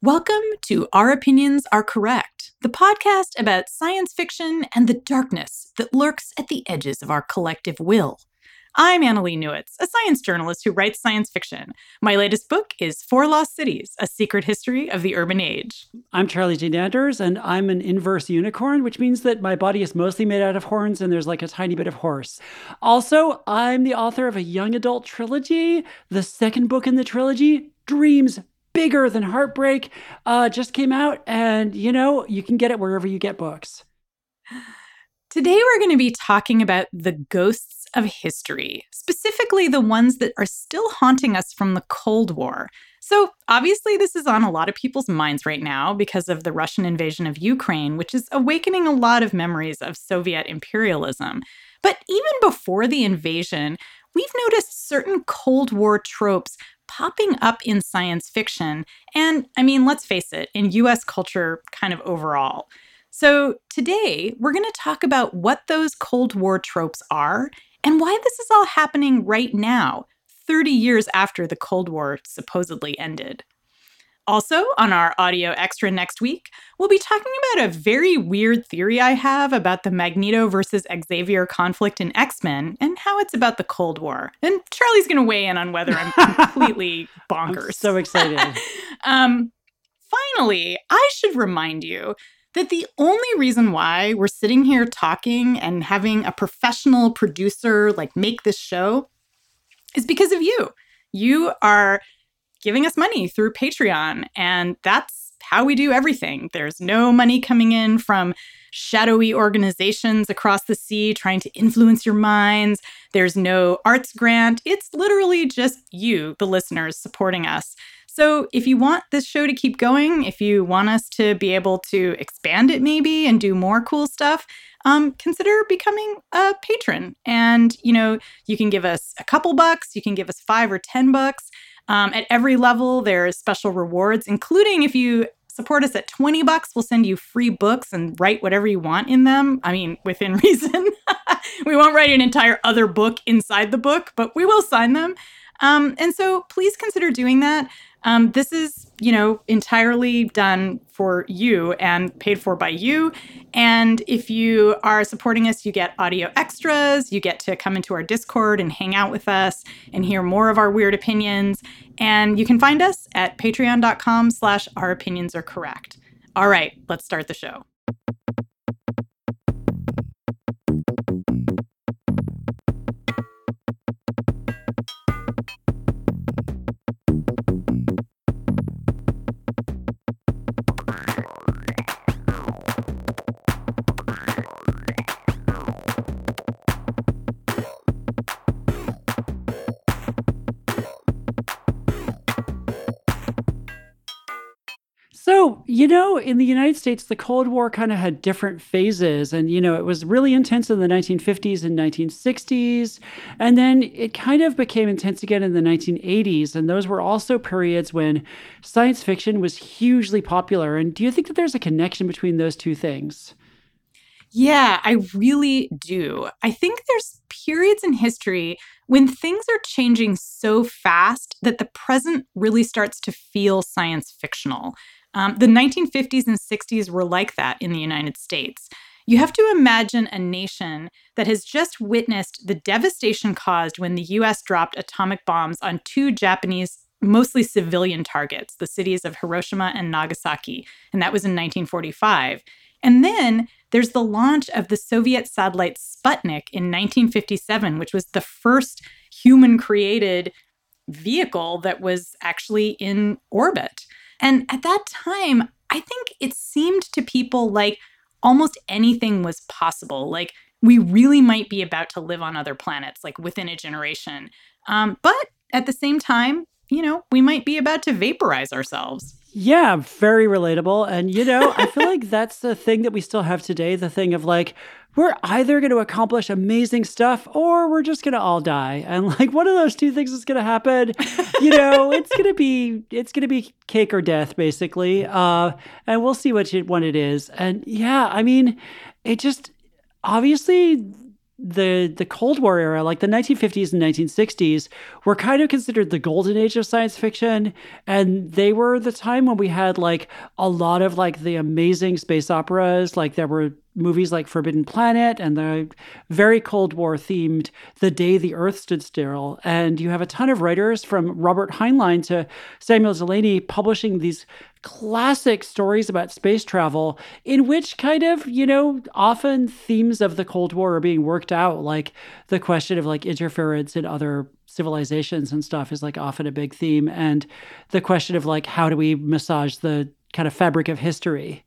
Welcome to Our Opinions Are Correct, the podcast about science fiction and the darkness that lurks at the edges of our collective will. I'm Annalee Newitz, a science journalist who writes science fiction. My latest book is Four Lost Cities A Secret History of the Urban Age. I'm Charlie J. Anders, and I'm an inverse unicorn, which means that my body is mostly made out of horns and there's like a tiny bit of horse. Also, I'm the author of a young adult trilogy. The second book in the trilogy, Dreams bigger than Heartbreak uh, just came out. And, you know, you can get it wherever you get books. Today, we're going to be talking about the ghosts of history, specifically the ones that are still haunting us from the Cold War. So, obviously, this is on a lot of people's minds right now because of the Russian invasion of Ukraine, which is awakening a lot of memories of Soviet imperialism. But even before the invasion, we've noticed certain Cold War tropes popping up in science fiction, and I mean, let's face it, in US culture kind of overall. So, today we're going to talk about what those Cold War tropes are and why this is all happening right now, 30 years after the Cold War supposedly ended. Also, on our audio extra next week, we'll be talking about a very weird theory I have about the Magneto versus Xavier conflict in X Men and how it's about the Cold War. And Charlie's going to weigh in on whether I'm completely bonkers. I'm so excited. um, finally, I should remind you that the only reason why we're sitting here talking and having a professional producer like make this show is because of you. You are giving us money through Patreon. And that's how we do everything. There's no money coming in from shadowy organizations across the sea trying to influence your minds. There's no arts grant. It's literally just you, the listeners, supporting us. So, if you want this show to keep going, if you want us to be able to expand it maybe and do more cool stuff, um, consider becoming a patron. And, you know, you can give us a couple bucks, you can give us five or 10 bucks. Um, at every level, there's special rewards, including if you support us at 20 bucks, we'll send you free books and write whatever you want in them. I mean, within reason. we won't write an entire other book inside the book, but we will sign them. Um, and so please consider doing that. Um, this is, you know, entirely done for you and paid for by you. And if you are supporting us, you get audio extras. You get to come into our Discord and hang out with us and hear more of our weird opinions. And you can find us at patreon.com slash our opinions are correct. All right, let's start the show. You know, in the United States, the Cold War kind of had different phases. And, you know, it was really intense in the 1950s and 1960s. And then it kind of became intense again in the 1980s. And those were also periods when science fiction was hugely popular. And do you think that there's a connection between those two things? Yeah, I really do. I think there's periods in history when things are changing so fast that the present really starts to feel science fictional. Um, the 1950s and 60s were like that in the United States. You have to imagine a nation that has just witnessed the devastation caused when the US dropped atomic bombs on two Japanese, mostly civilian targets, the cities of Hiroshima and Nagasaki. And that was in 1945. And then there's the launch of the Soviet satellite Sputnik in 1957, which was the first human created vehicle that was actually in orbit. And at that time, I think it seemed to people like almost anything was possible. Like we really might be about to live on other planets, like within a generation. Um, but at the same time, you know, we might be about to vaporize ourselves. Yeah, very relatable. And, you know, I feel like that's the thing that we still have today the thing of like, we're either going to accomplish amazing stuff or we're just going to all die. And like one of those two things is going to happen. You know, it's going to be it's going to be cake or death basically. Uh and we'll see which one it is. And yeah, I mean, it just obviously the the Cold War era, like the 1950s and 1960s, were kind of considered the golden age of science fiction, and they were the time when we had like a lot of like the amazing space operas. Like there were movies like Forbidden Planet and the very Cold War themed The Day the Earth Stood Still. And you have a ton of writers from Robert Heinlein to Samuel Delany publishing these classic stories about space travel in which kind of, you know, often themes of the Cold War are being worked out, like the question of like interference in other civilizations and stuff is like often a big theme. And the question of like, how do we massage the kind of fabric of history?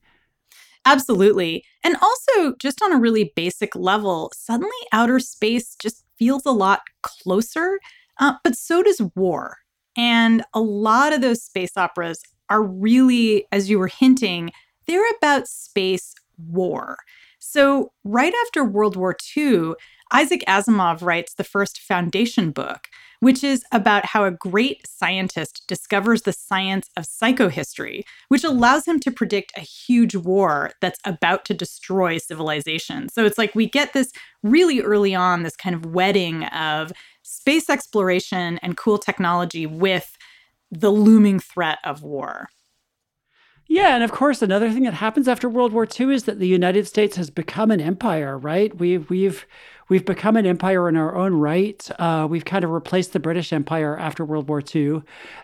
Absolutely. And also, just on a really basic level, suddenly outer space just feels a lot closer, uh, but so does war. And a lot of those space operas are really, as you were hinting, they're about space war. So, right after World War II, Isaac Asimov writes the first Foundation book, which is about how a great scientist discovers the science of psychohistory, which allows him to predict a huge war that's about to destroy civilization. So it's like we get this really early on, this kind of wedding of space exploration and cool technology with the looming threat of war. Yeah, and of course, another thing that happens after World War II is that the United States has become an empire, right? We've we've we've become an empire in our own right. Uh, we've kind of replaced the British Empire after World War II,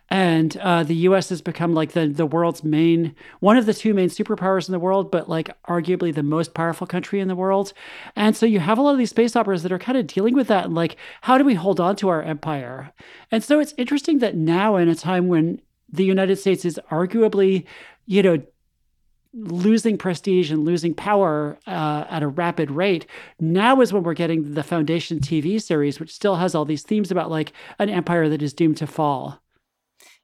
and uh, the U.S. has become like the the world's main, one of the two main superpowers in the world, but like arguably the most powerful country in the world. And so you have a lot of these space operas that are kind of dealing with that, and like how do we hold on to our empire? And so it's interesting that now, in a time when the United States is arguably you know, losing prestige and losing power uh, at a rapid rate. Now is when we're getting the Foundation TV series, which still has all these themes about like an empire that is doomed to fall.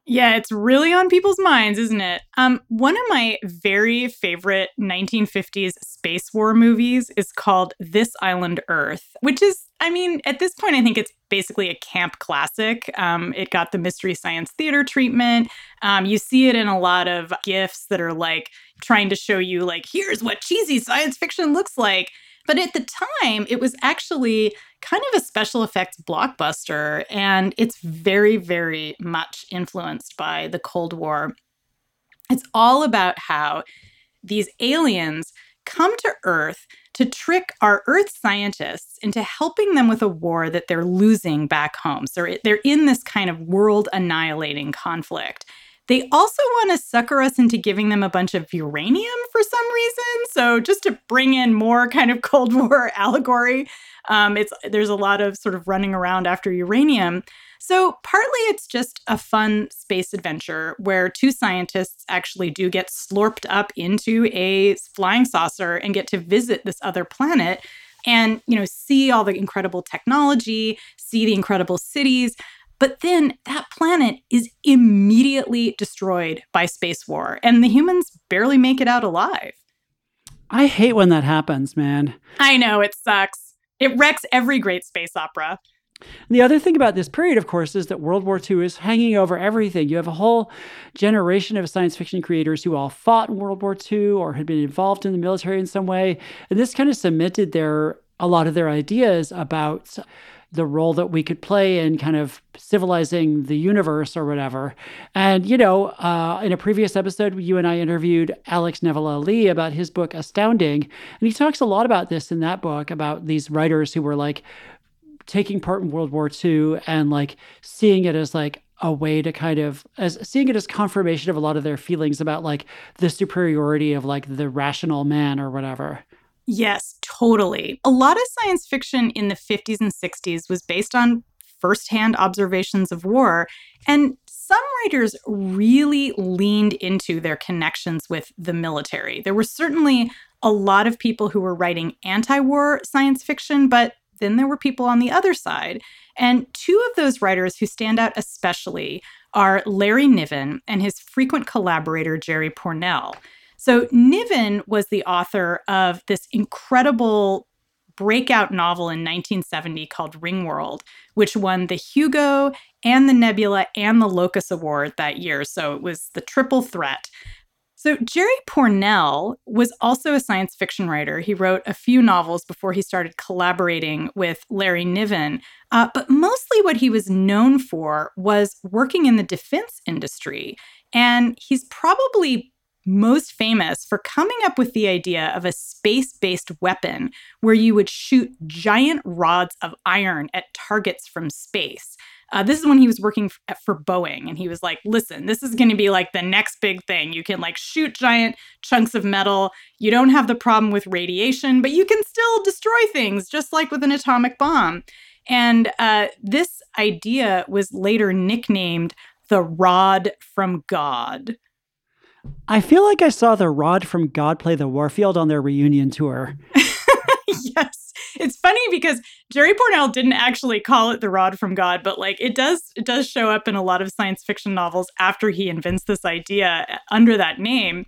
Yeah, it's really on people's minds, isn't it? Um, one of my very favorite 1950s space war movies is called This Island Earth, which is, I mean, at this point, I think it's basically a camp classic. Um, it got the Mystery Science Theater treatment. Um, you see it in a lot of gifs that are like trying to show you, like, here's what cheesy science fiction looks like. But at the time, it was actually kind of a special effects blockbuster, and it's very, very much influenced by the Cold War. It's all about how these aliens come to Earth to trick our Earth scientists into helping them with a war that they're losing back home. So they're in this kind of world annihilating conflict. They also want to sucker us into giving them a bunch of uranium for some reason. So just to bring in more kind of Cold War allegory, um, it's there's a lot of sort of running around after uranium. So partly it's just a fun space adventure where two scientists actually do get slurped up into a flying saucer and get to visit this other planet and you know see all the incredible technology, see the incredible cities, but then that planet is immediately destroyed by space war, and the humans barely make it out alive. I hate when that happens, man. I know, it sucks. It wrecks every great space opera. And the other thing about this period, of course, is that World War II is hanging over everything. You have a whole generation of science fiction creators who all fought in World War II or had been involved in the military in some way. And this kind of cemented their a lot of their ideas about the role that we could play in kind of civilizing the universe or whatever. And, you know, uh, in a previous episode, you and I interviewed Alec Nevala-Lee about his book Astounding. And he talks a lot about this in that book about these writers who were like taking part in World War II and like seeing it as like a way to kind of as seeing it as confirmation of a lot of their feelings about like the superiority of like the rational man or whatever. Yes, totally. A lot of science fiction in the 50s and 60s was based on firsthand observations of war. And some writers really leaned into their connections with the military. There were certainly a lot of people who were writing anti war science fiction, but then there were people on the other side. And two of those writers who stand out especially are Larry Niven and his frequent collaborator, Jerry Pournelle. So, Niven was the author of this incredible breakout novel in 1970 called Ringworld, which won the Hugo and the Nebula and the Locus Award that year. So, it was the triple threat. So, Jerry Pournelle was also a science fiction writer. He wrote a few novels before he started collaborating with Larry Niven. Uh, but mostly what he was known for was working in the defense industry. And he's probably most famous for coming up with the idea of a space based weapon where you would shoot giant rods of iron at targets from space. Uh, this is when he was working f- for Boeing, and he was like, "Listen, this is going to be like the next big thing. You can like shoot giant chunks of metal. You don't have the problem with radiation, but you can still destroy things, just like with an atomic bomb." And uh, this idea was later nicknamed the rod from God. I feel like I saw the rod from God play the Warfield on their reunion tour. yes. It's funny because Jerry Pournelle didn't actually call it the rod from God, but like it does it does show up in a lot of science fiction novels after he invents this idea uh, under that name.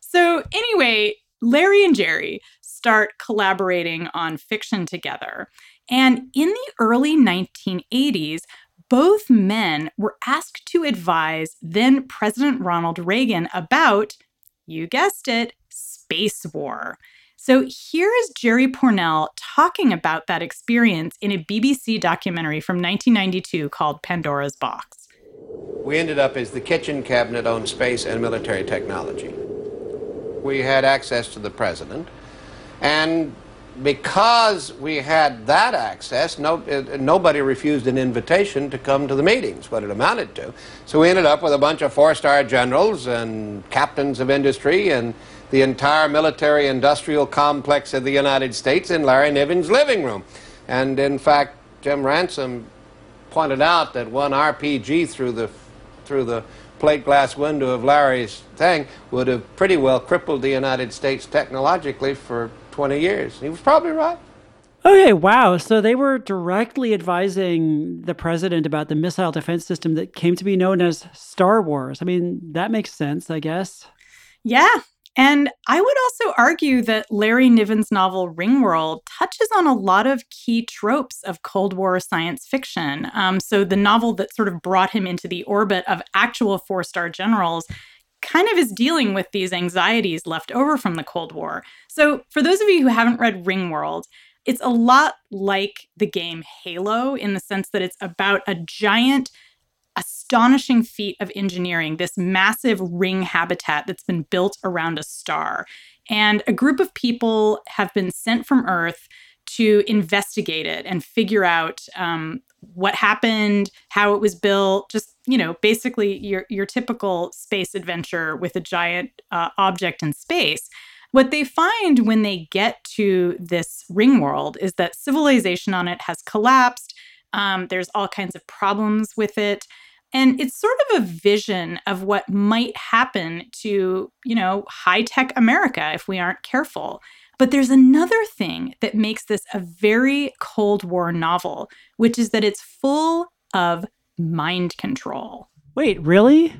So anyway, Larry and Jerry start collaborating on fiction together. And in the early 1980s, both men were asked to advise then President Ronald Reagan about, you guessed it, space war. So here is Jerry Pournelle talking about that experience in a BBC documentary from 1992 called Pandora's Box. We ended up as the kitchen cabinet on space and military technology. We had access to the president, and because we had that access, no, uh, nobody refused an invitation to come to the meetings, what it amounted to. So we ended up with a bunch of four star generals and captains of industry and the entire military industrial complex of the United States in Larry Niven's living room. And in fact, Jim Ransom pointed out that one RPG through the, through the plate glass window of Larry's thing would have pretty well crippled the United States technologically for 20 years. He was probably right. Okay, wow. So they were directly advising the president about the missile defense system that came to be known as Star Wars. I mean, that makes sense, I guess. Yeah, and I would also argue that Larry Niven's novel Ringworld touches on a lot of key tropes of Cold War science fiction. Um, so, the novel that sort of brought him into the orbit of actual four star generals kind of is dealing with these anxieties left over from the Cold War. So, for those of you who haven't read Ringworld, it's a lot like the game Halo in the sense that it's about a giant astonishing feat of engineering, this massive ring habitat that's been built around a star. And a group of people have been sent from Earth to investigate it and figure out um, what happened, how it was built, just, you know, basically your, your typical space adventure with a giant uh, object in space. What they find when they get to this ring world is that civilization on it has collapsed. Um, there's all kinds of problems with it. And it's sort of a vision of what might happen to, you know, high tech America if we aren't careful. But there's another thing that makes this a very Cold War novel, which is that it's full of mind control. Wait, really?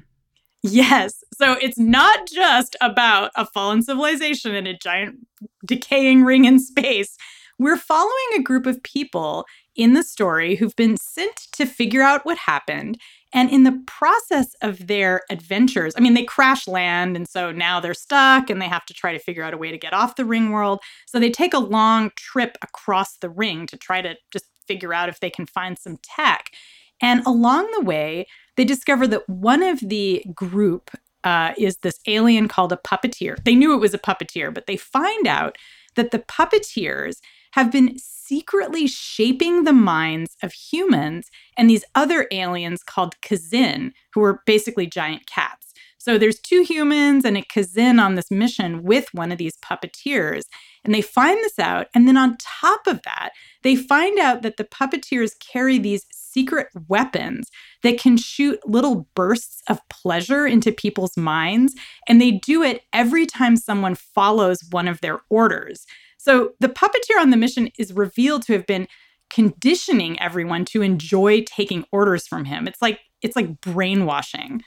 Yes. So it's not just about a fallen civilization and a giant decaying ring in space. We're following a group of people in the story who've been sent to figure out what happened and in the process of their adventures, I mean, they crash land. And so now they're stuck and they have to try to figure out a way to get off the ring world. So they take a long trip across the ring to try to just figure out if they can find some tech. And along the way, they discover that one of the group uh, is this alien called a puppeteer. They knew it was a puppeteer, but they find out that the puppeteers have been secretly shaping the minds of humans and these other aliens called Kzin, who are basically giant cats. So there's two humans and a Kzin on this mission with one of these puppeteers. And they find this out. And then on top of that, they find out that the puppeteers carry these secret weapons that can shoot little bursts of pleasure into people's minds. And they do it every time someone follows one of their orders. So the puppeteer on the mission is revealed to have been conditioning everyone to enjoy taking orders from him. It's like it's like brainwashing.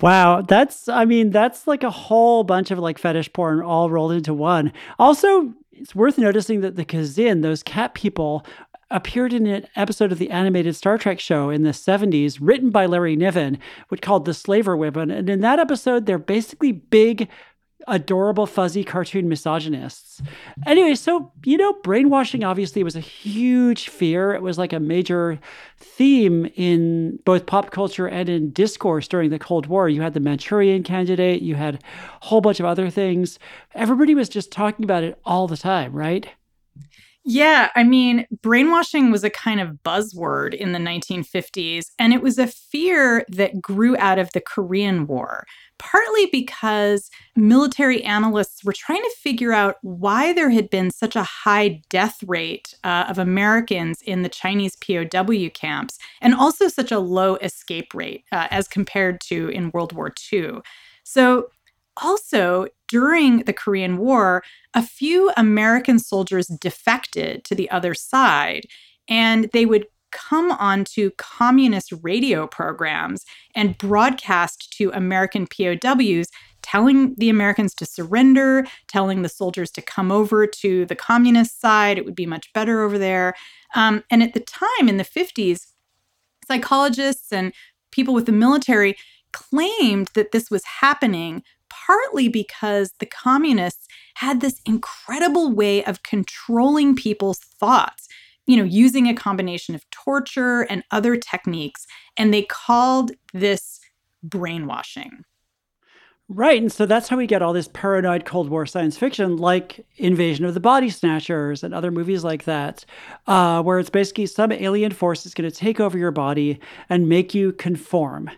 Wow, that's I mean, that's like a whole bunch of like fetish porn all rolled into one. Also, it's worth noticing that the Kzin, those cat people, appeared in an episode of the animated Star Trek show in the 70s, written by Larry Niven, which called The Slaver Weapon. And in that episode, they're basically big adorable, fuzzy cartoon misogynists. Anyway, so, you know, brainwashing obviously was a huge fear. It was like a major theme in both pop culture and in discourse during the Cold War. You had the Manchurian candidate, you had a whole bunch of other things. Everybody was just talking about it all the time, right? Yeah, I mean, brainwashing was a kind of buzzword in the 1950s, and it was a fear that grew out of the Korean War, partly because military analysts were trying to figure out why there had been such a high death rate uh, of Americans in the Chinese POW camps, and also such a low escape rate uh, as compared to in World War II. So, also, during the Korean War, a few American soldiers defected to the other side, and they would come onto communist radio programs and broadcast to American POWs, telling the Americans to surrender, telling the soldiers to come over to the communist side. It would be much better over there. Um, and at the time, in the 50s, psychologists and people with the military claimed that this was happening partly because the communists had this incredible way of controlling people's thoughts, you know, using a combination of torture and other techniques. And they called this brainwashing. Right. And so that's how we get all this paranoid Cold War science fiction, like Invasion of the Body Snatchers and other movies like that, uh, where it's basically some alien force is going to take over your body and make you conform.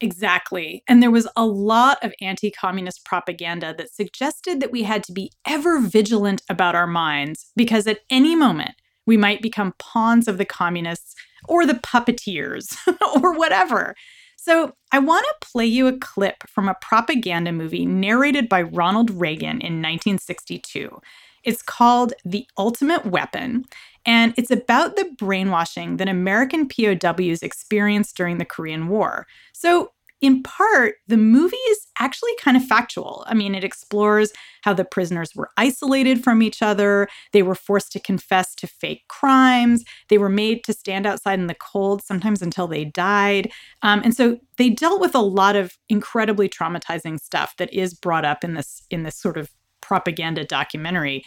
Exactly. And there was a lot of anti communist propaganda that suggested that we had to be ever vigilant about our minds because at any moment we might become pawns of the communists or the puppeteers or whatever. So, I want to play you a clip from a propaganda movie narrated by Ronald Reagan in 1962. It's called The Ultimate Weapon, and it's about the brainwashing that American POWs experienced during the Korean War. So, in part, the movie is actually kind of factual. I mean, it explores how the prisoners were isolated from each other, they were forced to confess to fake crimes, they were made to stand outside in the cold, sometimes until they died. Um, and so they dealt with a lot of incredibly traumatizing stuff that is brought up in this in this sort of propaganda documentary.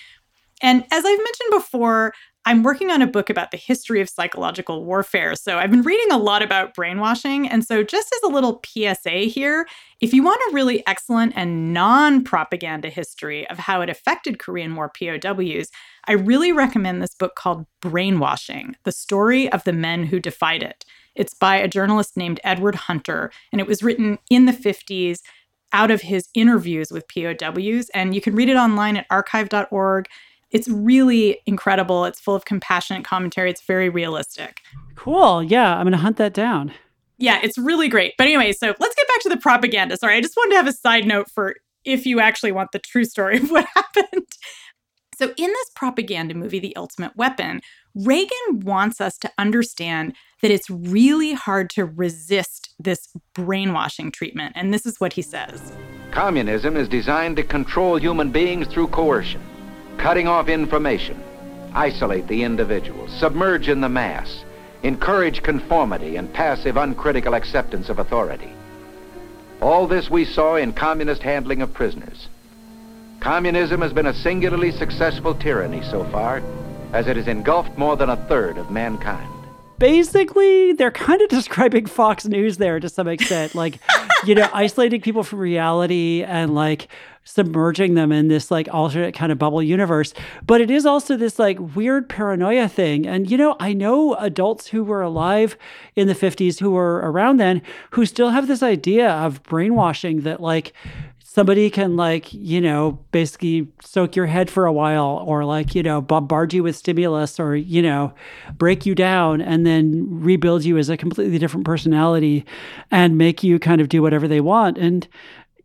And as I've mentioned before, I'm working on a book about the history of psychological warfare. So I've been reading a lot about brainwashing. And so, just as a little PSA here, if you want a really excellent and non propaganda history of how it affected Korean War POWs, I really recommend this book called Brainwashing The Story of the Men Who Defied It. It's by a journalist named Edward Hunter, and it was written in the 50s out of his interviews with POWs. And you can read it online at archive.org. It's really incredible. It's full of compassionate commentary. It's very realistic. Cool. Yeah, I'm going to hunt that down. Yeah, it's really great. But anyway, so let's get back to the propaganda. Sorry, I just wanted to have a side note for if you actually want the true story of what happened. So, in this propaganda movie, The Ultimate Weapon, Reagan wants us to understand that it's really hard to resist this brainwashing treatment. And this is what he says Communism is designed to control human beings through coercion cutting off information, isolate the individual, submerge in the mass, encourage conformity and passive uncritical acceptance of authority. All this we saw in communist handling of prisoners. Communism has been a singularly successful tyranny so far, as it has engulfed more than a third of mankind basically they're kind of describing Fox News there to some extent, like you know, isolating people from reality and like submerging them in this like alternate kind of bubble universe. But it is also this like weird paranoia thing. And you know, I know adults who were alive in the 50s who were around then who still have this idea of brainwashing that like somebody can like you know basically soak your head for a while or like you know bombard you with stimulus or you know break you down and then rebuild you as a completely different personality and make you kind of do whatever they want and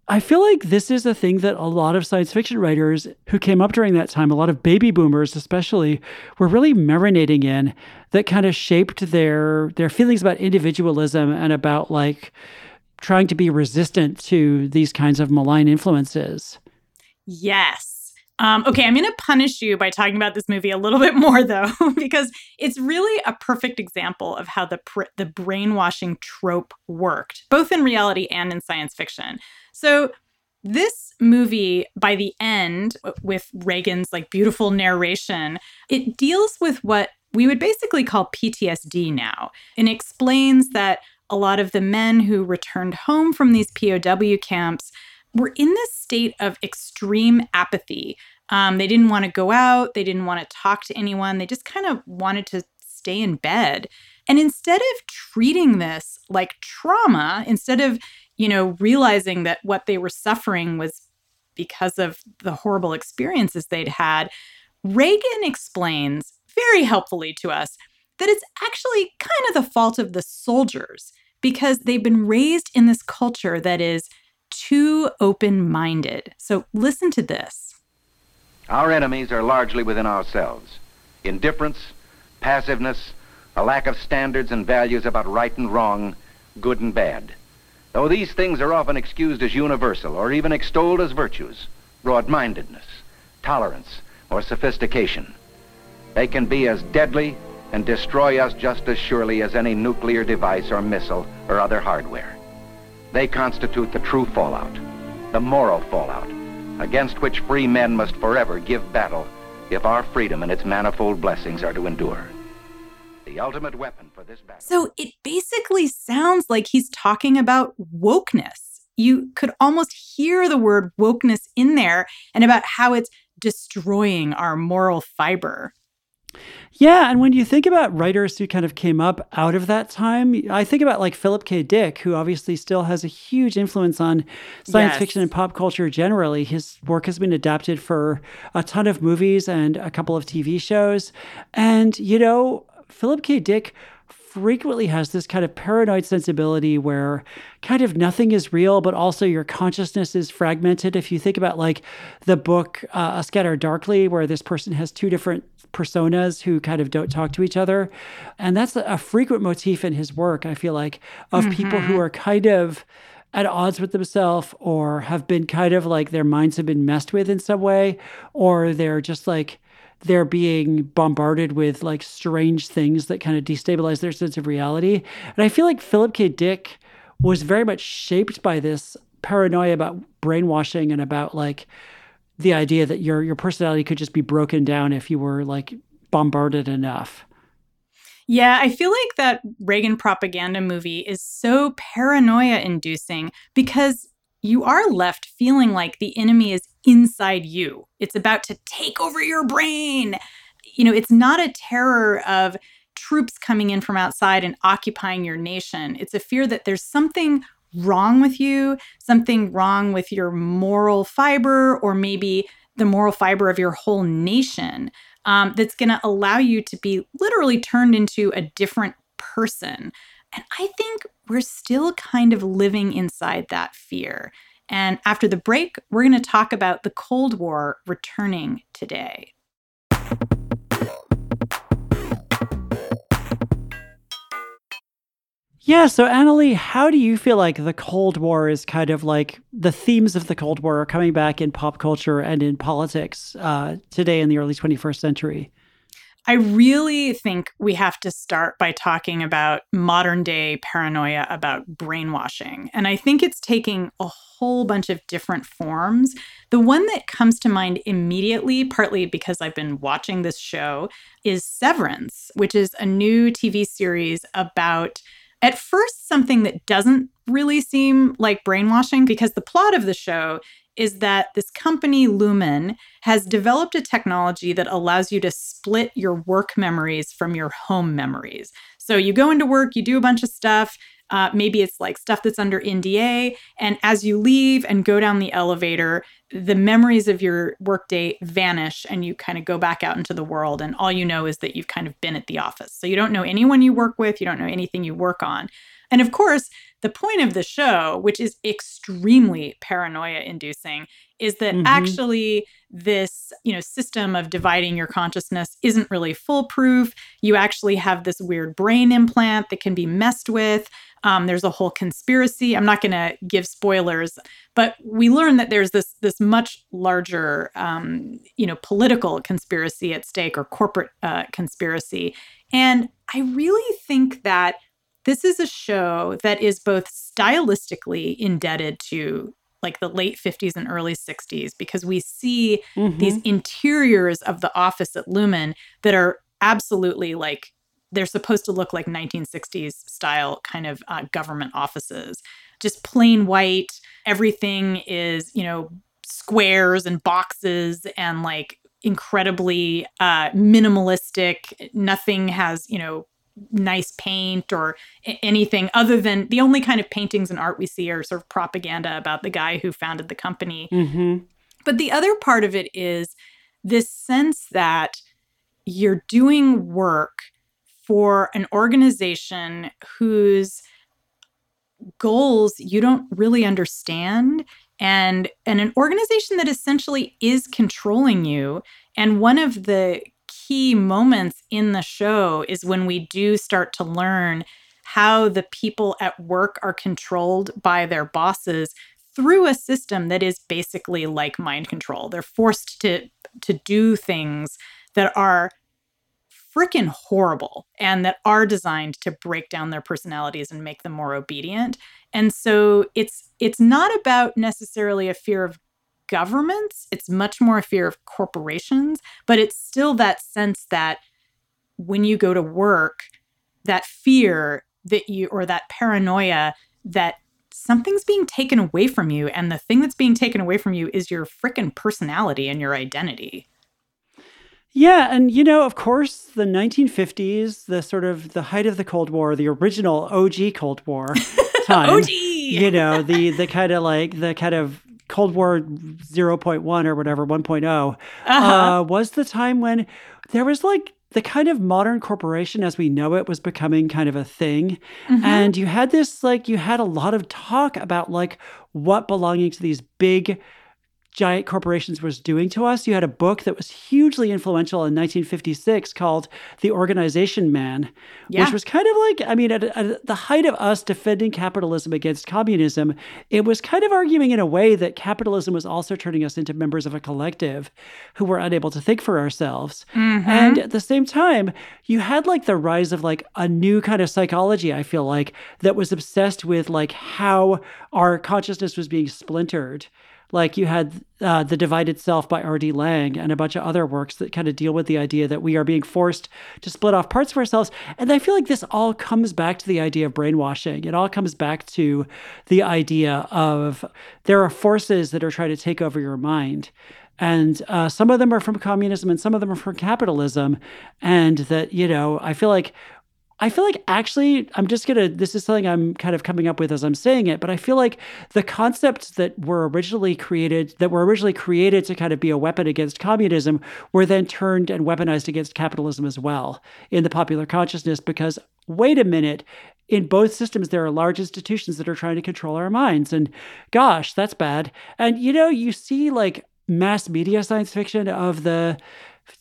I feel like this is a thing that a lot of science fiction writers who came up during that time, a lot of baby boomers especially, were really marinating in that kind of shaped their their feelings about individualism and about like trying to be resistant to these kinds of malign influences. Yes. Um, okay, I'm going to punish you by talking about this movie a little bit more, though, because it's really a perfect example of how the pr- the brainwashing trope worked, both in reality and in science fiction. So, this movie, by the end, with Reagan's like beautiful narration, it deals with what we would basically call PTSD now and explains that a lot of the men who returned home from these POW camps were in this state of extreme apathy. Um, they didn't want to go out, they didn't want to talk to anyone, they just kind of wanted to stay in bed. And instead of treating this like trauma, instead of, you know, realizing that what they were suffering was because of the horrible experiences they'd had, Reagan explains very helpfully to us that it's actually kind of the fault of the soldiers because they've been raised in this culture that is too open minded. So listen to this. Our enemies are largely within ourselves indifference, passiveness, a lack of standards and values about right and wrong, good and bad. Though these things are often excused as universal or even extolled as virtues, broad mindedness, tolerance, or sophistication, they can be as deadly and destroy us just as surely as any nuclear device or missile or other hardware. They constitute the true fallout, the moral fallout, against which free men must forever give battle if our freedom and its manifold blessings are to endure. The ultimate weapon for this battle. So it basically sounds like he's talking about wokeness. You could almost hear the word wokeness in there and about how it's destroying our moral fiber. Yeah, and when you think about writers who kind of came up out of that time, I think about like Philip K. Dick, who obviously still has a huge influence on science yes. fiction and pop culture generally. His work has been adapted for a ton of movies and a couple of TV shows. And, you know, Philip K. Dick frequently has this kind of paranoid sensibility where kind of nothing is real, but also your consciousness is fragmented. If you think about like the book uh, A Scanner Darkly, where this person has two different personas who kind of don't talk to each other. And that's a frequent motif in his work, I feel like, of mm-hmm. people who mm-hmm. are kind of at odds with themselves or have been kind of like their minds have been messed with in some way, or they're just like, they're being bombarded with like strange things that kind of destabilize their sense of reality. And I feel like Philip K. Dick was very much shaped by this paranoia about brainwashing and about like the idea that your your personality could just be broken down if you were like bombarded enough. Yeah, I feel like that Reagan propaganda movie is so paranoia inducing because you are left feeling like the enemy is inside you. It's about to take over your brain. You know, it's not a terror of troops coming in from outside and occupying your nation. It's a fear that there's something wrong with you, something wrong with your moral fiber, or maybe the moral fiber of your whole nation um, that's going to allow you to be literally turned into a different person. And I think we're still kind of living inside that fear. And after the break, we're going to talk about the Cold War returning today. Yeah. So, Annalee, how do you feel like the Cold War is kind of like the themes of the Cold War are coming back in pop culture and in politics uh, today in the early 21st century? I really think we have to start by talking about modern day paranoia about brainwashing. And I think it's taking a whole bunch of different forms. The one that comes to mind immediately, partly because I've been watching this show, is Severance, which is a new TV series about at first, something that doesn't really seem like brainwashing because the plot of the show is that this company, Lumon, has developed a technology that allows you to split your work memories from your home memories. So you go into work, you do a bunch of stuff, uh, maybe it's like stuff that's under NDA. And as you leave and go down the elevator, the memories of your workday vanish and you kind of go back out into the world. And all you know is that you've kind of been at the office. So you don't know anyone you work with, you don't know anything you work on. And of course, the point of the show, which is extremely paranoia inducing, is that mm-hmm. actually this, you know, system of dividing your consciousness isn't really foolproof. You actually have this weird brain implant that can be messed with. Um, there's a whole conspiracy. I'm not going to give spoilers, but we learn that there's this this much larger, um, you know, political conspiracy at stake or corporate uh, conspiracy. And I really think that this is a show that is both stylistically indebted to like the late 50s and early 60s because we see Mhm. these interiors of the office at Lumon that are absolutely like they're supposed to look like 1960s style kind of uh, government offices. Just plain white. Everything is you know squares and boxes and like incredibly uh, minimalistic. Nothing has you know nice paint or anything other than the only kind of paintings and art we see are sort of propaganda about the guy who founded the company Mhm. but the other part of it is this sense that you're doing work for an organization whose goals you don't really understand and and an organization that essentially is controlling you and one of the key moments in the show is when we do start to learn how the people at work are controlled by their bosses through a system that is basically like mind control. They're forced to to do things that are freaking horrible and that are designed to break down their personalities and make them more obedient. And so it's it's not about necessarily a fear of governments, it's much more a fear of corporations, but it's still that sense that when you go to work, that fear that you or that paranoia that something's being taken away from you and the thing that's being taken away from you is your freaking personality and your identity. Yeah, and you know, of course, the 1950s, the sort of the height of the Cold War, the original OG Cold War time. OG. You know, the the kind of like the kind of Cold War 0.1 or whatever 1.0 Uh-huh. uh, was the time when there was like the kind of modern corporation as we know it was becoming kind of a thing. Mhm. And you had this like you had a lot of talk about like what belonging to these big giant corporations was doing to us. You had a book that was hugely influential in 1956 called The Organization Man, Yeah. which was kind of like, I mean, at, at the height of us defending capitalism against communism, it was kind of arguing in a way that capitalism was also turning us into members of a collective who were unable to think for ourselves. Mhm. And at the same time, you had like the rise of like a new kind of psychology, I feel like, that was obsessed with like how our consciousness was being splintered. Like you had uh, The Divided Self by R.D. Laing and a bunch of other works that kind of deal with the idea that we are being forced to split off parts of ourselves. And I feel like this all comes back to the idea of brainwashing. It all comes back to the idea of there are forces that are trying to take over your mind. And uh, some of them are from communism and some of them are from capitalism. And that, you know, I feel like I feel like actually, I'm just gonna, this is something I'm kind of coming up with as I'm saying it, but I feel like the concepts that were originally created, that were originally created to kind of be a weapon against communism, were then turned and weaponized against capitalism as well in the popular consciousness because, wait a minute, in both systems, there are large institutions that are trying to control our minds. And gosh, that's bad. And you know, you see like mass media science fiction of the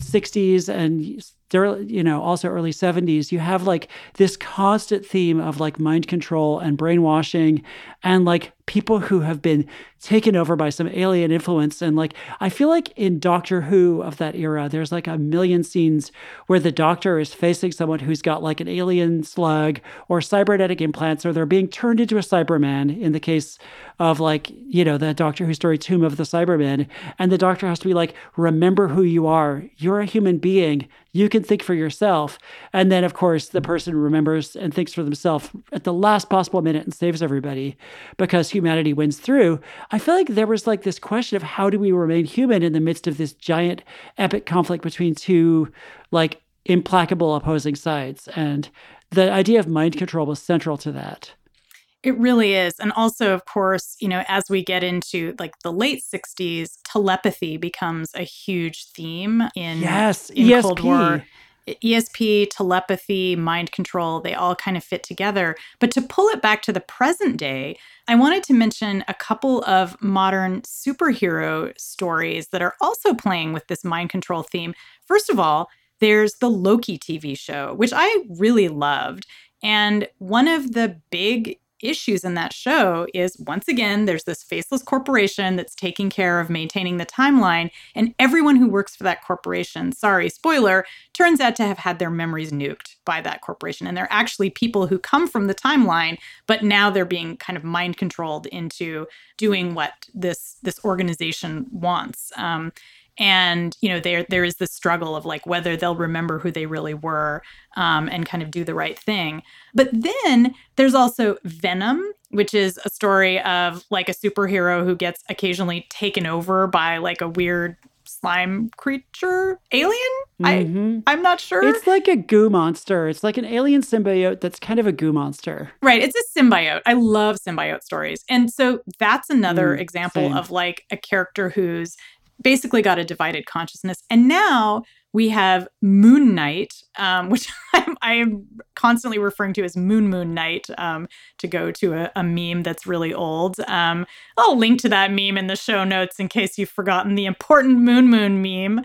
60s and you know also early 70s you have like this constant theme of like mind control and brainwashing and like people who have been taken over by some alien influence. And like i feel like in doctor who of that era there's like a million scenes where the doctor is facing someone who's got like an alien slug or cybernetic implants or they're being turned into a cyberman in the case of like you know the doctor who story tomb of the cybermen. And the doctor has to be like remember who you are. You're a human being. You can think for yourself. And then of course the person remembers and thinks for themselves at the last possible minute and saves everybody because humanity wins through i feel like there was like this question of how do we remain human in the midst of this giant epic conflict between two like implacable opposing sides and the idea of mind control was central to that It really is. And also, of course, you know, as we get into like the late 60s, telepathy becomes a huge theme in, yes in ESP. Cold War. ESP, telepathy, mind control, they all kind of fit together. But to pull it back to the present day, I wanted to mention a couple of modern superhero stories that are also playing with this mind control theme. First of all, there's the Loki TV show, which I really loved. And one of the big issues in that show is once again, there's this faceless corporation that's taking care of maintaining the timeline. And everyone who works for that corporation, sorry, spoiler, turns out to have had their memories nuked by that corporation. And they're actually people who come from the timeline, but now they're being kind of mind controlled into doing what this this organization wants. Um, and you know there there is this struggle of like whether they'll remember who they really were um, and kind of do the right thing but then there's also venom which is a story of like a superhero who gets occasionally taken over by like a weird slime creature alien Mhm. i i'm not sure It's like a goo monster. It's like an alien symbiote that's kind of a goo monster. Right. It's a symbiote. I love symbiote stories. And so that's another Mm, example same. of like a character who's basically got a divided consciousness. And now we have Moon Knight, um, which I'm, I am constantly referring to as Moon Moon Knight um, to go to a, a meme that's really old. Um, I'll link to that meme in the show notes in case you've forgotten the important Moon Moon meme.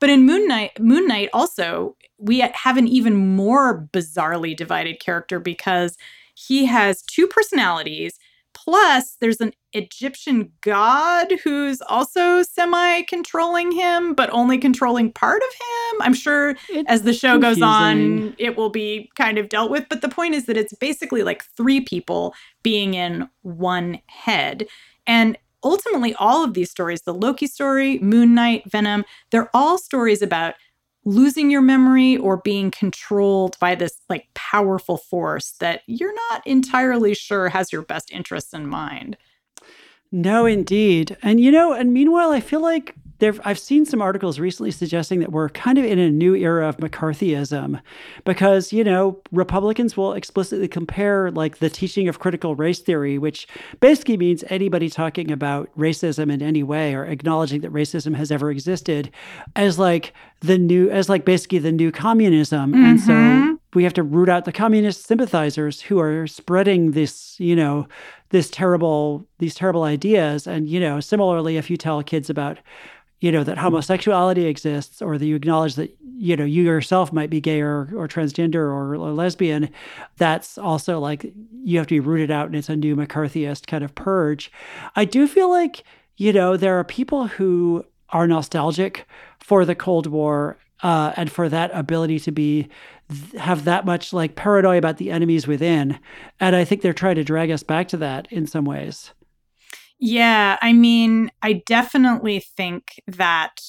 But in Moon Knight, Moon Knight also, we have an even more bizarrely divided character because he has two personalities. Plus, there's an Egyptian god who's also semi controlling him, but only controlling part of him. I'm sure It's as the show goes on, it will be kind of dealt with. But the point is that it's basically like three people being in one head. And ultimately, all of these stories the Loki story, Moon Knight, Venom they're all stories about losing your memory or being controlled by this like powerful force that you're not entirely sure has your best interests in mind. No, indeed. And you know, and meanwhile, I feel like there I've seen some articles recently suggesting that we're kind of in a new era of McCarthyism because, you know, Republicans will explicitly compare like the teaching of critical race theory, which basically means anybody talking about racism in any way or acknowledging that racism has ever existed as like the new as like basically the new communism. And so Mhm. we have to root out the communist sympathizers who are spreading this, you know, this terrible these terrible ideas and you know similarly if you tell kids about you know that homosexuality exists or that you acknowledge that you know you yourself might be gay or, or transgender or, or lesbian that's also like you have to be rooted out and it's a new mccarthyist kind of purge. I do feel like you know there are people who are nostalgic for the cold war uh, and for that ability to be have that much like paranoia about the enemies within and i think they're trying to drag us back to that in some ways Yeah, I mean, I definitely think that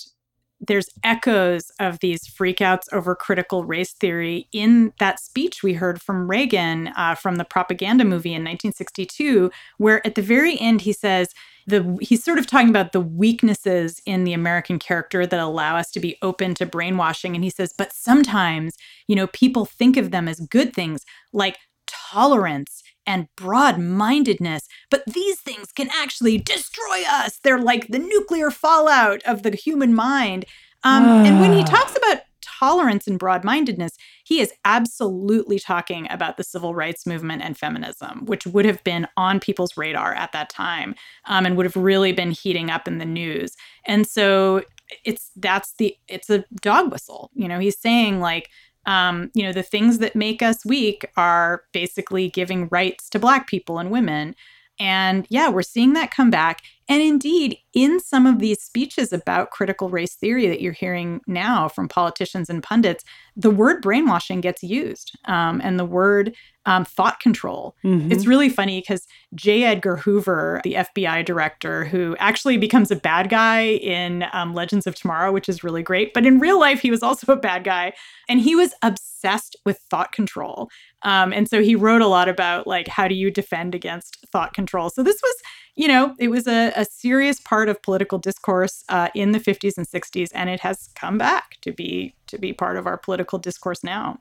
there's echoes of these freakouts over critical race theory in that speech we heard from Reagan uh, from the propaganda movie in 1962, where at the very end he says, the, he's sort of talking about the weaknesses in the American character that allow us to be open to brainwashing. And he says, but sometimes, you know, people think of them as good things like tolerance and broad mindedness, but these things can actually destroy us. They're like the nuclear fallout of the human mind. Um, and when he talks about tolerance and broad mindedness, he is absolutely talking about the civil rights movement and feminism, which would have been on people's radar at that time um, and would have really been heating up in the news. And so it's that's the it's a dog whistle. You know, he's saying like um, you know, the things that make us weak are basically giving rights to Black people and women. And yeah, we're seeing that come back. And indeed, in some of these speeches about critical race theory that you're hearing now from politicians and pundits, the word brainwashing gets used um, and the word um, thought control. Mhm. It's really funny because J. Edgar Hoover, the FBI director, who actually becomes a bad guy in um, Legends of Tomorrow, which is really great, but in real life, he was also a bad guy. And he was obsessed with thought control. Um, and so he wrote a lot about like, how do you defend against thought control? So this was, you know, it was a, a serious part of political discourse uh, in the 50s and 60s, and it has come back to be to be part of our political discourse now.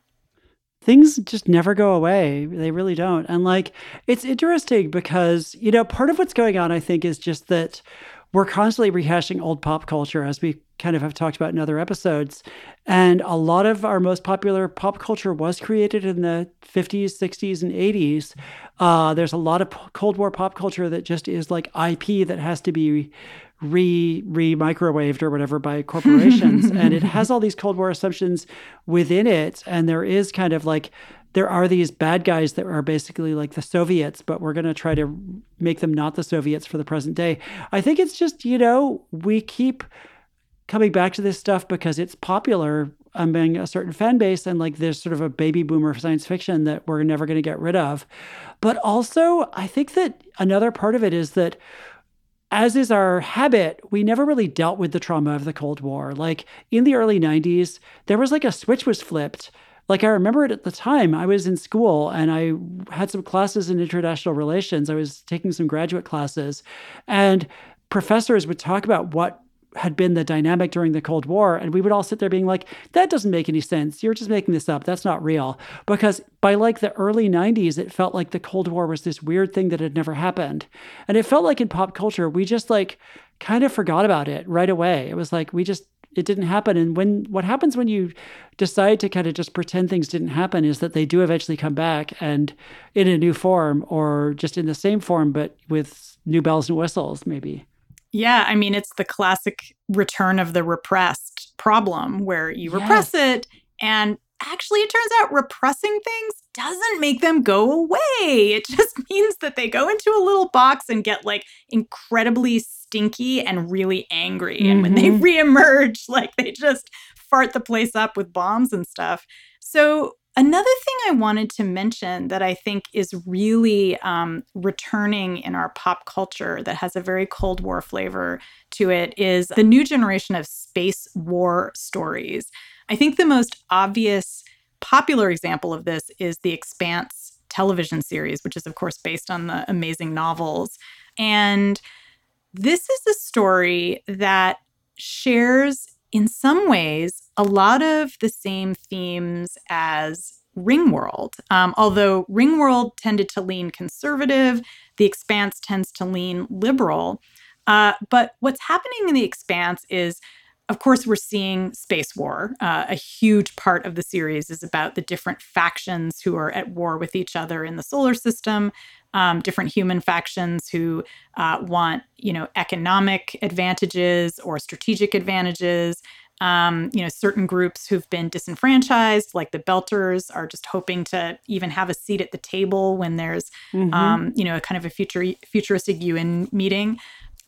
things just never go away. They really don't. And like, it's interesting because, you know, part of what's going on, I think, is just that we're constantly rehashing old pop culture, as we kind of have talked about in other episodes. And a lot of our most popular pop culture was created in the 50s, 60s, and 80s. Uh, there's a lot of Cold War pop culture that just is like IP that has to be re re microwaved or whatever by corporations and it has all these cold war assumptions within it and there is kind of like there are these bad guys that are basically like the Soviets, but we're going to try to make them not the Soviets for the present day. I think it's just, you know, we keep coming back to this stuff because it's popular among a certain fan base and like there's sort of a baby boomer science fiction that we're never going to get rid of. But also, I think that another part of it is that as is our habit, we never really dealt with the trauma of the Cold War. Like in the early 90s, there was like a switch was flipped. Like I remember it at the time, I was in school and I had some classes in international relations. I was taking some graduate classes, and professors would talk about what had been the dynamic during the Cold War. And we would all sit there being like, that doesn't make any sense. You're just making this up. That's not real. Because by like the early 90s, it felt like the Cold War was this weird thing that had never happened. And it felt like in pop culture, we just like kind of forgot about it right away. It was like we just, it didn't happen. And when what happens when you decide to kind of just pretend things didn't happen is that they do eventually come back and in a new form or just in the same form, but with new bells and whistles, maybe. Yeah, I mean, it's the classic return of the repressed problem where you yes. repress it and actually it turns out repressing things doesn't make them go away. It just means that they go into a little box and get like incredibly stinky and really angry. Mm-hmm. And when they mm-hmm. reemerge, like they just fart the place up with bombs and stuff. So Another thing I wanted to mention that I think is really um, returning in our pop culture that has a very Cold War flavor to it is the new generation of space war stories. I think the most obvious popular example of this is The Expanse television series, which is, of course, based on the amazing novels. And this is a story that shares in some ways, a lot of the same themes as Ringworld. Um, although Ringworld tended to lean conservative, The Expanse tends to lean liberal. Uh, but what's happening in The Expanse is, of course, we're seeing space war. Uh, a huge part of the series is about the different factions who are at war with each other in the solar system. Um, different human factions who uh, want, you know, economic advantages or strategic advantages, um, you know, certain groups who've been disenfranchised, like the Belters, are just hoping to even have a seat at the table when there's, mm-hmm. um, you know, a kind of a future futuristic UN meeting.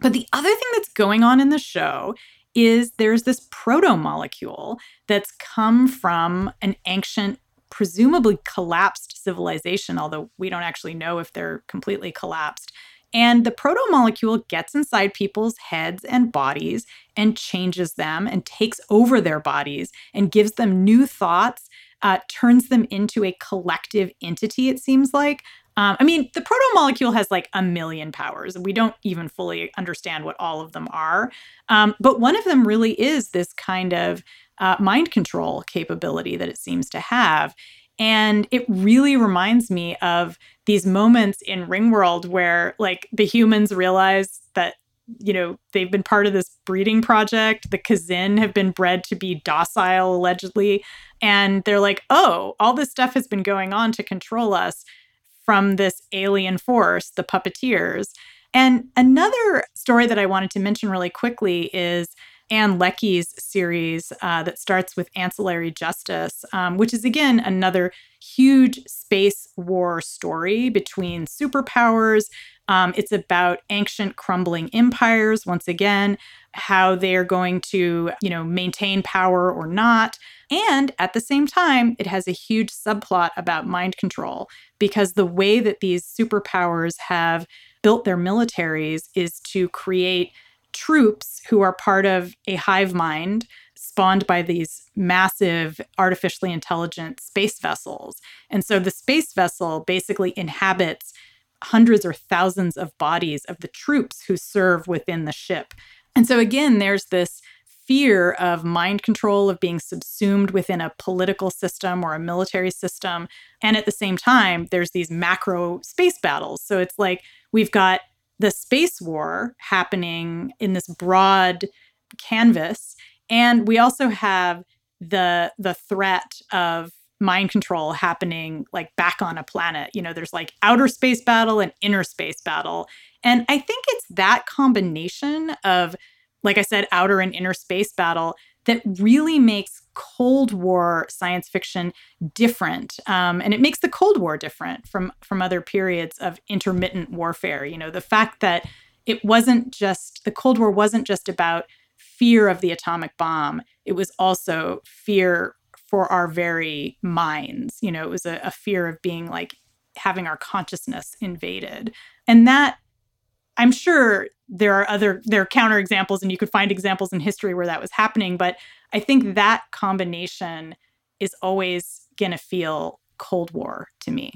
But the other thing that's going on in the show is there's this proto molecule that's come from an ancient, presumably collapsed civilization, although we don't actually know if they're completely collapsed. And the proto molecule gets inside people's heads and bodies and changes them and takes over their bodies and gives them new thoughts, uh, turns them into a collective entity, it seems like. Um, I mean, the protomolecule has like a million powers. We don't even fully understand what all of them are. Um, but one of them really is this kind of uh, mind control capability that it seems to have. And it really reminds me of these moments in Ringworld where like the humans realize that you know they've been part of this breeding project the Kzin have been bred to be docile allegedly and they're like oh all this stuff has been going on to control us from this alien force the puppeteers. And another story that i wanted to mention really quickly is Ann Leckie's series uh, that starts with Ancillary Justice, um, which is again another huge space war story between superpowers. Um, it's about ancient crumbling empires, once again, how they're going to, you know, maintain power or not. And at the same time, it has a huge subplot about mind control because the way that these superpowers have built their militaries is to create troops who are part of a hive mind spawned by these massive artificially intelligent space vessels. And so the space vessel basically inhabits hundreds or thousands of bodies of the troops who serve within the ship. And so again, there's this fear of mind control, of being subsumed within a political system or a military system. And at the same time, there's these macro space battles. So it's like we've got the space war happening in this broad canvas and we also have the the threat of mind control happening like back on a planet. You know there's like outer space battle and inner space battle. And i think it's that combination of like i said outer and inner space battle that really makes Cold War science fiction different, um, and it makes the Cold War different from from other periods of intermittent warfare. You know, the fact that it wasn't just the Cold War wasn't just about fear of the atomic bomb; it was also fear for our very minds. You know, it was a, a fear of being like having our consciousness invaded, and that I'm sure there are other there are counter examples and you could find examples in history where that was happening but i think that combination is always going to feel cold war to me.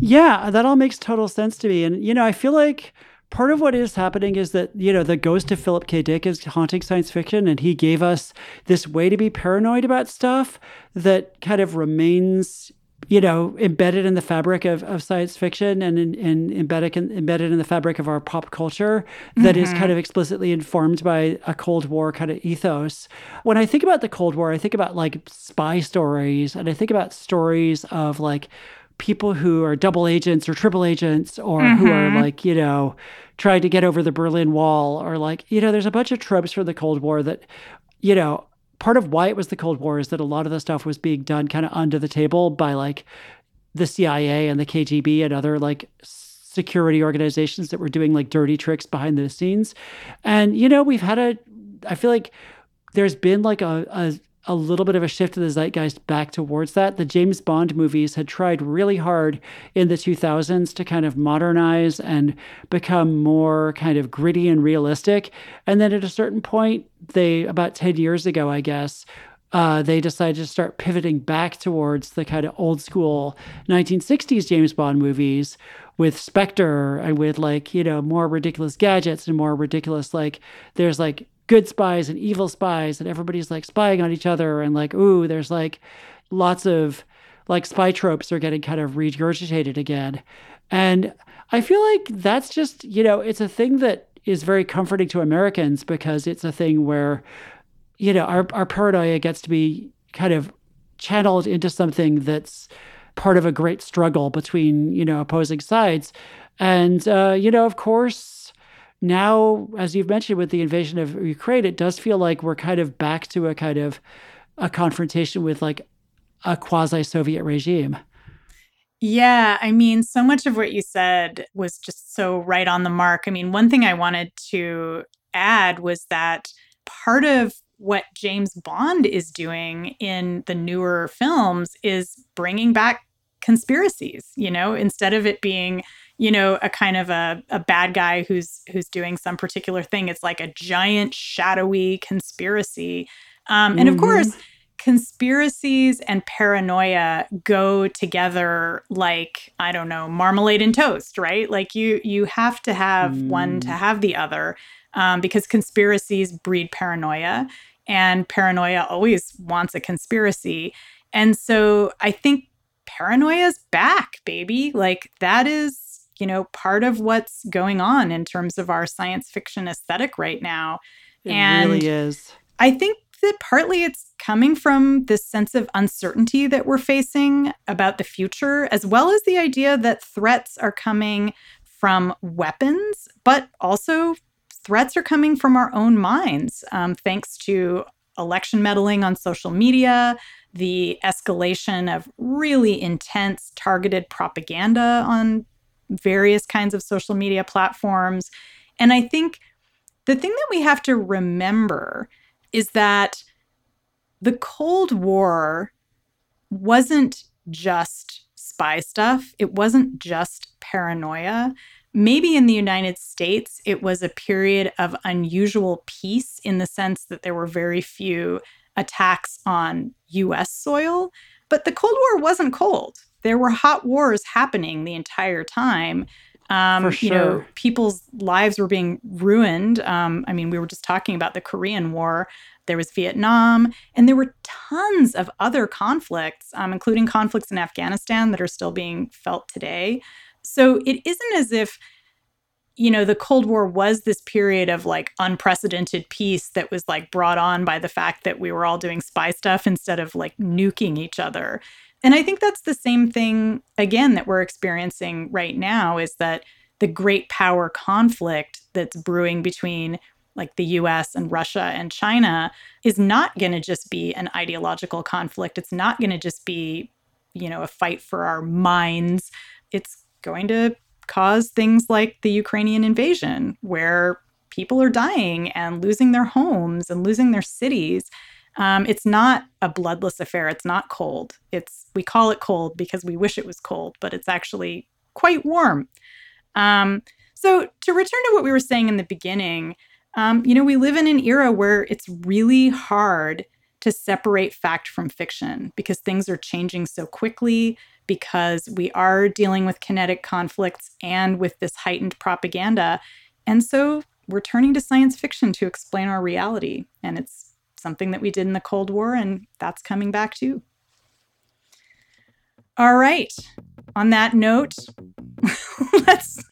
Yeah that all makes total sense to me and you know i feel like part of what is happening is that you know the ghost of philip k. Dick is haunting science fiction and he gave us this way to be paranoid about stuff that kind of remains you know, embedded in the fabric of, of science fiction and, in, and embedded, in, embedded in the fabric of our pop culture that mm-hmm. is kind of explicitly informed by a Cold War kind of ethos. When I think about the Cold War, I think about like spy stories and I think about stories of like people who are double agents or triple agents or mm-hmm. who are mm-hmm. like, you know, trying to get over the Berlin Wall or like, you know, there's a bunch of tropes from the Cold War that, you know, part of why it was the Cold War is that a lot of the stuff was being done kind of under the table by like the CIA and the KGB and other like security organizations that were doing like dirty tricks behind the scenes. And you know, we've had a I feel like there's been like a, a a little bit of a shift of the zeitgeist back towards that. The James Bond movies had tried really hard in the 2000s to kind of modernize and become more kind of gritty and realistic. And then at a certain point, they, about 10 years ago, I guess, uh, they decided to start pivoting back towards the kind of old school 1960s James Bond movies with Spectre and with like, you know, more ridiculous gadgets and more ridiculous, like, there's like good spies and evil spies and everybody's like spying on each other and like ooh there's like lots of like spy tropes are getting kind of regurgitated again. And i feel like that's just you know it's a thing that is very comforting to americans because it's a thing where you know our, our paranoia gets to be kind of channeled into something that's part of a great struggle between you know opposing sides. And uh, you know of course now, as you've mentioned with the invasion of Ukraine, it does feel like we're kind of back to a kind of a confrontation with like a quasi Soviet regime. Yeah, I mean, so much of what you said was just so right on the mark. I mean, one thing I wanted to add was that part of what James Bond is doing in the newer films is bringing back conspiracies, you know, instead of it being you know a kind of a, a bad guy who's who's doing some particular thing it's like a giant shadowy conspiracy um, mm-hmm. and of mm-hmm. course conspiracies and paranoia go together like i don't know marmalade and toast right like you you have to have mm. one to mm. have the other um, because conspiracies breed paranoia and paranoia always wants a conspiracy and so i think paranoia is back baby like that is you know, part of what's going on in terms of our science fiction aesthetic right now. It and really is. I think that partly it's coming from this sense of uncertainty that we're facing about the future, as well as the idea that threats are coming from weapons, but also threats are coming from our own minds, um, thanks to election meddling on social media, the escalation of really intense targeted propaganda on various kinds of social media platforms. And I think the thing that we have to remember is that the Cold War wasn't just spy stuff, it wasn't just paranoia. Maybe in the United States, it was a period of unusual peace in the sense that there were very few attacks on US soil. But the Cold War wasn't cold there were hot wars happening the entire time. Um, For sure. You know, people's lives were being ruined. Um, I mean, we were just talking about the Korean War. There was Vietnam, and there were tons of other conflicts, um, including conflicts in Afghanistan that are still being felt today. So it isn't as if, you know, the Cold War was this period of like unprecedented peace that was like brought on by the fact that we were all doing spy stuff instead of like nuking each other. And I think that's the same thing, again, that we're experiencing right now is that the great power conflict that's brewing between like the US and Russia and China, is not going to just be an ideological conflict. It's not going to just be, you know, a fight for our minds. It's going to cause things like the Ukrainian invasion, where people are dying and losing their homes and losing their cities. Um, it's not a bloodless affair. It's not cold. It's we call it cold because we wish it was cold, but it's actually quite warm. Um, so to return to what we were saying in the beginning, um, you know, we live in an era where it's really hard to separate fact from fiction because things are changing so quickly, because we are dealing with kinetic conflicts and with this heightened propaganda. And so we're turning to science fiction to explain our reality. And it's something that we did in the Cold War, and that's coming back too. All right. On that note, let's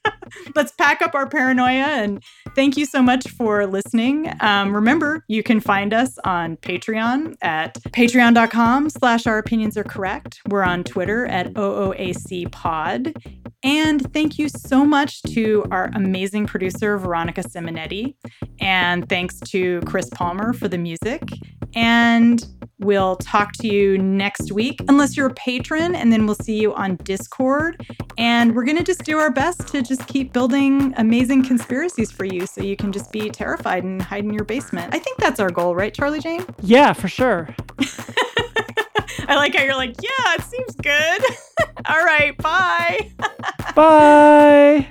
let's pack up our paranoia and thank you so much for listening. Um, remember, you can find us on Patreon at patreon.com slash our opinions are correct. We're on Twitter at OOAC pod. And thank you so much to our amazing producer, Veronica Simonetti. And thanks to Chris Palmer for the music. And we'll talk to you next week, unless you're a patron, and then we'll see you on Discord. And we're going to just do our best to just keep building amazing conspiracies for you so you can just be terrified and hide in your basement. I think that's our goal, right, Charlie Jane? Yeah, for sure. I like how you're like, yeah, it seems good. All right, bye. Bye.